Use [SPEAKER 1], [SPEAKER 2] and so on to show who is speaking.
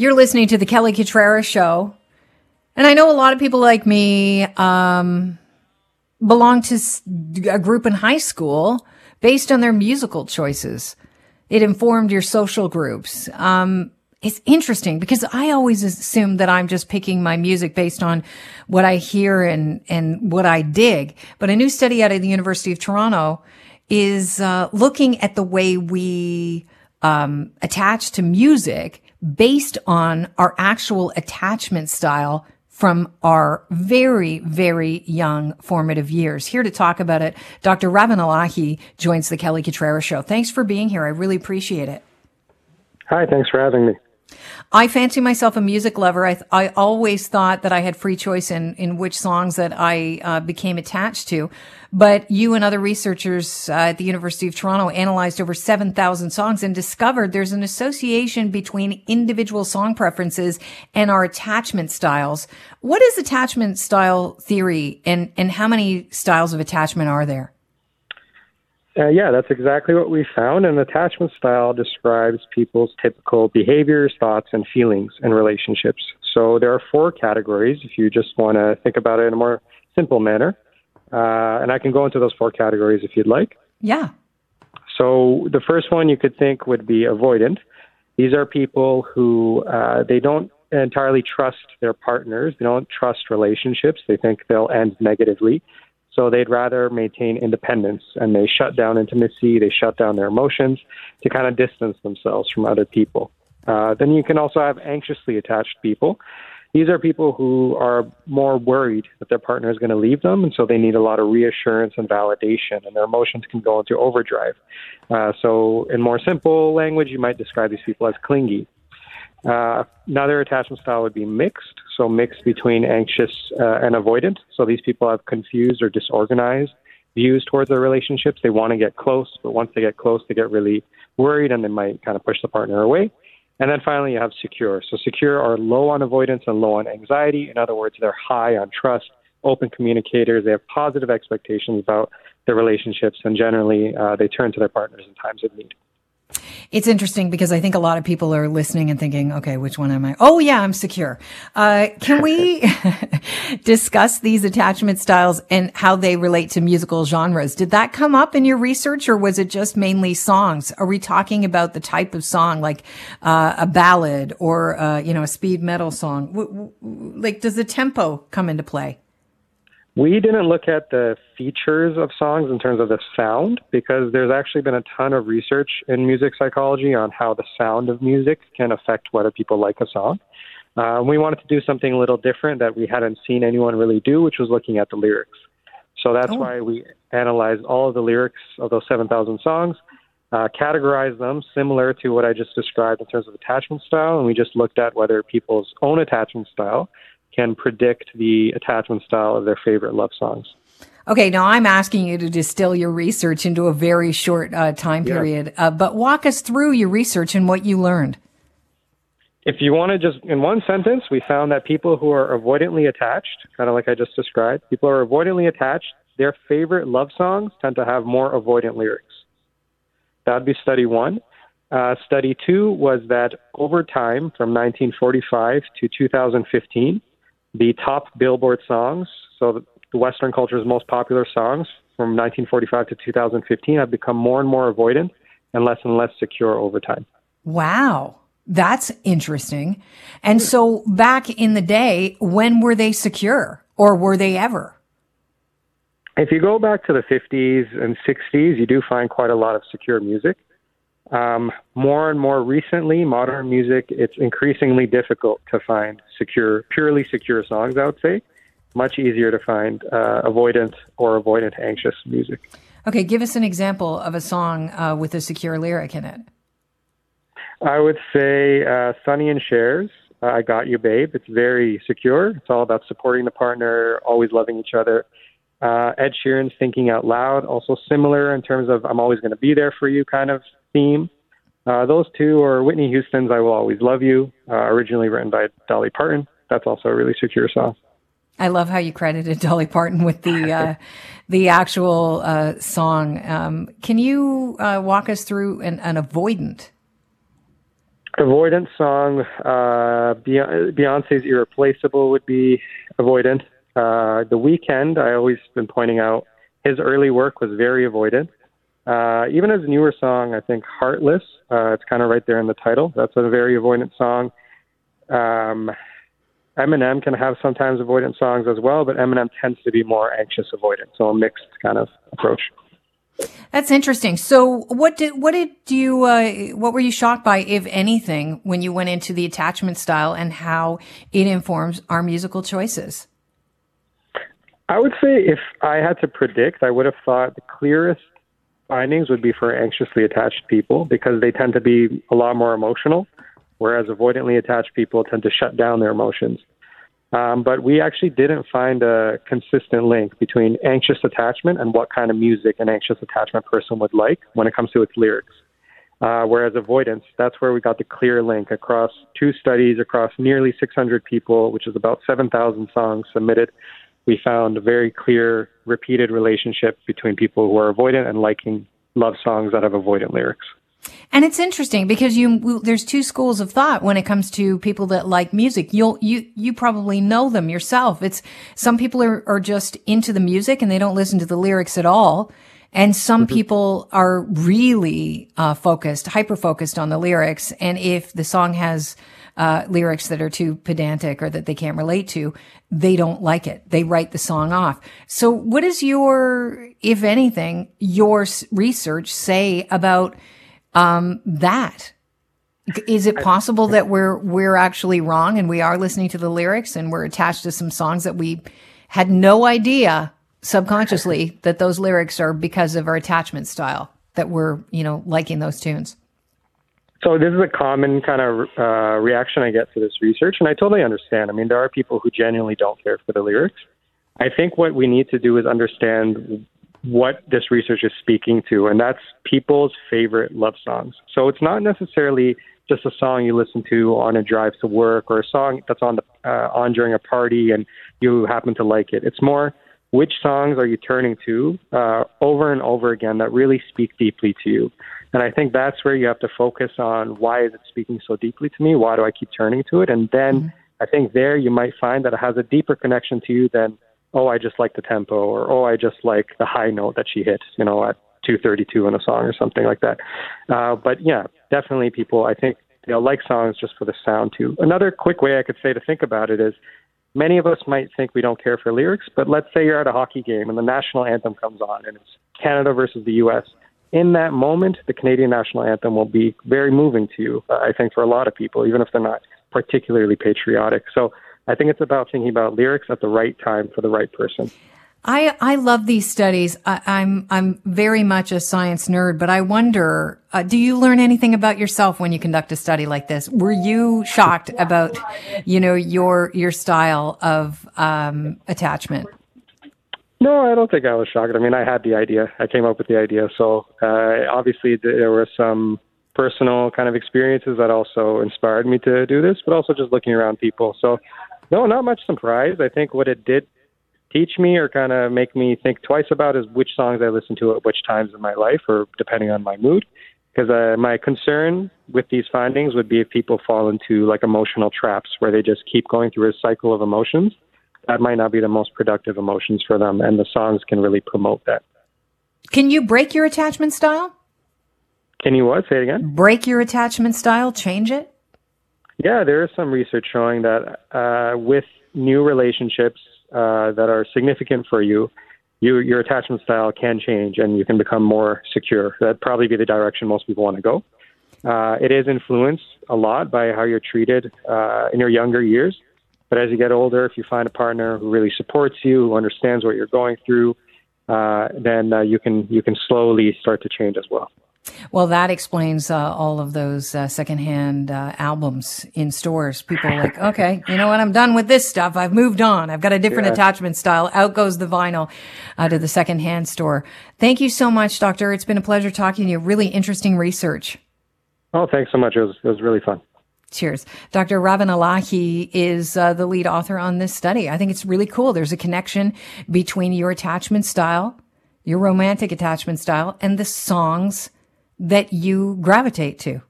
[SPEAKER 1] You're listening to the Kelly Cutrara Show. And I know a lot of people like me um, belong to a group in high school based on their musical choices. It informed your social groups. Um, it's interesting because I always assume that I'm just picking my music based on what I hear and, and what I dig. But a new study out of the University of Toronto is uh, looking at the way we um, attach to music based on our actual attachment style from our very, very young formative years. Here to talk about it, Dr. Ravin Alaei joins the Kelly Cutrara Show. Thanks for being here. I really appreciate it.
[SPEAKER 2] Hi, thanks for having me.
[SPEAKER 1] I fancy myself a music lover. I, I always thought that I had free choice in, in which songs that I uh, became attached to. But you and other researchers uh, at the University of Toronto analyzed over 7,000 songs and discovered there's an association between individual song preferences and our attachment styles. What is attachment style theory and, and how many styles of attachment are there?
[SPEAKER 2] Uh, yeah, that's exactly what we found. An attachment style describes people's typical behaviors, thoughts, and feelings in relationships. So there are four categories if you just want to think about it in a more simple manner. Uh, and I can go into those four categories if you'd like.
[SPEAKER 1] Yeah.
[SPEAKER 2] So the first one you could think would be avoidant. These are people who uh, they don't entirely trust their partners. They don't trust relationships. They think they'll end negatively. So they'd rather maintain independence and they shut down intimacy, they shut down their emotions to kind of distance themselves from other people. Uh, then you can also have anxiously attached people. These are people who are more worried that their partner is going to leave them, and so they need a lot of reassurance and validation, and their emotions can go into overdrive. Uh, so, in more simple language, you might describe these people as clingy. Uh, another attachment style would be mixed, so mixed between anxious uh, and avoidant. So these people have confused or disorganized views towards their relationships. They want to get close, but once they get close, they get really worried and they might kind of push the partner away. And then finally, you have secure. So secure are low on avoidance and low on anxiety. In other words, they're high on trust, open communicators. They have positive expectations about their relationships, and generally, uh, they turn to their partners in times of need.
[SPEAKER 1] It's interesting because I think a lot of people are listening and thinking, okay, which one am I? Oh yeah, I'm secure. Uh, can we discuss these attachment styles and how they relate to musical genres? Did that come up in your research or was it just mainly songs? Are we talking about the type of song, like, uh, a ballad or, uh, you know, a speed metal song? W- w- like, does the tempo come into play?
[SPEAKER 2] We didn't look at the features of songs in terms of the sound because there's actually been a ton of research in music psychology on how the sound of music can affect whether people like a song. Uh, we wanted to do something a little different that we hadn't seen anyone really do, which was looking at the lyrics. So that's oh. why we analyzed all of the lyrics of those 7,000 songs, uh, categorized them similar to what I just described in terms of attachment style, and we just looked at whether people's own attachment style can predict the attachment style of their favorite love songs.
[SPEAKER 1] Okay, now I'm asking you to distill your research into a very short uh, time period, yeah. uh, but walk us through your research and what you learned.
[SPEAKER 2] If you want to just, in one sentence, we found that people who are avoidantly attached, kind of like I just described, people who are avoidantly attached, their favorite love songs tend to have more avoidant lyrics. That would be study one. Uh, study two was that over time, from 1945 to 2015, the top Billboard songs, so the Western culture's most popular songs from 1945 to 2015, have become more and more avoidant and less and less secure over time.
[SPEAKER 1] Wow. That's interesting. And so back in the day, when were they secure or were they ever?
[SPEAKER 2] If you go back to the 50s and 60s, you do find quite a lot of secure music. Um, more and more recently, modern music, it's increasingly difficult to find secure, purely secure songs, I would say. Much easier to find uh, avoidant or avoidant anxious music.
[SPEAKER 1] Okay, give us an example of a song uh, with a secure lyric in it.
[SPEAKER 2] I would say uh, Sonny and Cher's uh, I Got You Babe. It's very secure. It's all about supporting the partner, always loving each other. Uh, Ed Sheeran's Thinking Out Loud, also similar in terms of I'm always going to be there for you kind of theme. Uh, those two are Whitney Houston's I Will Always Love You, uh, originally written by Dolly Parton. That's also a really secure song.
[SPEAKER 1] I love how you credited Dolly Parton with the uh, the actual uh, song. Um, can you uh, walk us through an, an avoidant?
[SPEAKER 2] Avoidance song, uh, Beyonce's "Irreplaceable" would be avoidant. Uh, the Weeknd, I always been pointing out, his early work was very avoidant. Uh, even his newer song, I think "Heartless," uh, it's kind of right there in the title. That's a very avoidant song. Um, Eminem can have sometimes avoidant songs as well, but Eminem tends to be more anxious avoidant, so a mixed kind of approach.
[SPEAKER 1] That's interesting. So, what did what did you uh, what were you shocked by, if anything, when you went into the attachment style and how it informs our musical choices?
[SPEAKER 2] I would say if I had to predict, I would have thought the clearest findings would be for anxiously attached people because they tend to be a lot more emotional, whereas avoidantly attached people tend to shut down their emotions. Um, but we actually didn't find a consistent link between anxious attachment and what kind of music an anxious attachment person would like when it comes to its lyrics. Uh, whereas avoidance, that's where we got the clear link across two studies across nearly 600 people, which is about 7,000 songs submitted. We found a very clear, repeated relationship between people who are avoidant and liking love songs that have avoidant lyrics.
[SPEAKER 1] And it's interesting because you there's two schools of thought when it comes to people that like music. You'll you you probably know them yourself. It's some people are are just into the music and they don't listen to the lyrics at all. And some mm-hmm. people are really uh, focused, hyper focused on the lyrics. And if the song has uh, lyrics that are too pedantic or that they can't relate to, they don't like it. They write the song off. So, what does your, if anything, your research say about um, that. Is it possible that we're we're actually wrong and we are listening to the lyrics and we're attached to some songs that we had no idea subconsciously that those lyrics are because of our attachment style that we're you know liking those tunes?
[SPEAKER 2] So this is a common kind of uh, reaction I get to this research, and I totally understand. I mean, there are people who genuinely don't care for the lyrics. I think what we need to do is understand what this research is speaking to, and that's people's favorite love songs. So it's not necessarily just a song you listen to on a drive to work or a song that's on the uh, on during a party and you happen to like it. It's more which songs are you turning to uh, over and over again that really speak deeply to you. And I think that's where you have to focus on why is it speaking so deeply to me? Why do I keep turning to it? And then mm-hmm. I think there you might find that it has a deeper connection to you than oh, I just like the tempo, or oh, I just like the high note that she hit, you know, at 232 in a song or something like that. Uh, but yeah, definitely people, I think, know, like songs just for the sound too. Another quick way I could say to think about it is many of us might think we don't care for lyrics, but let's say you're at a hockey game and the national anthem comes on and it's Canada versus the U.S. In that moment, the Canadian national anthem will be very moving to you, uh, I think, for a lot of people, even if they're not particularly patriotic. So I think it's about thinking about lyrics at the right time for the right person.
[SPEAKER 1] I, I love these studies. I, am I'm, I'm very much a science nerd, but I wonder, uh, do you learn anything about yourself when you conduct a study like this? Were you shocked about, you know, your your style of um, attachment?
[SPEAKER 2] No, I don't think I was shocked. I mean, I had the idea. I came up with the idea. So uh, obviously, there were some personal kind of experiences that also inspired me to do this, but also just looking around people. So no, not much surprise. I think what it did teach me or kind of make me think twice about is which songs I listen to at which times in my life or depending on my mood. Because uh, my concern with these findings would be if people fall into like emotional traps where they just keep going through a cycle of emotions. That might not be the most productive emotions for them, and the songs can really promote that.
[SPEAKER 1] Can you break your attachment style?
[SPEAKER 2] Can you what? Say it again.
[SPEAKER 1] Break your attachment style, change it?
[SPEAKER 2] Yeah, there is some research showing that uh, with new relationships uh, that are significant for you, you, your attachment style can change and you can become more secure. That'd probably be the direction most people want to go. Uh, it is influenced a lot by how you're treated uh, in your younger years. But as you get older, if you find a partner who really supports you, who understands what you're going through, uh, then uh, you can you can slowly start to change as well.
[SPEAKER 1] Well, that explains uh, all of those uh, secondhand uh, albums in stores. People are like, okay, you know what? I'm done with this stuff. I've moved on. I've got a different yeah. attachment style. Out goes the vinyl uh, to the secondhand store. Thank you so much, Doctor. It's been a pleasure talking to you. Really interesting research.
[SPEAKER 2] Oh, thanks so much. It was, it was really fun.
[SPEAKER 1] Cheers. Dr. Ravin Alaei is uh, the lead author on this study. I think it's really cool. There's a connection between your attachment style, your romantic attachment style, and the songs that you gravitate to.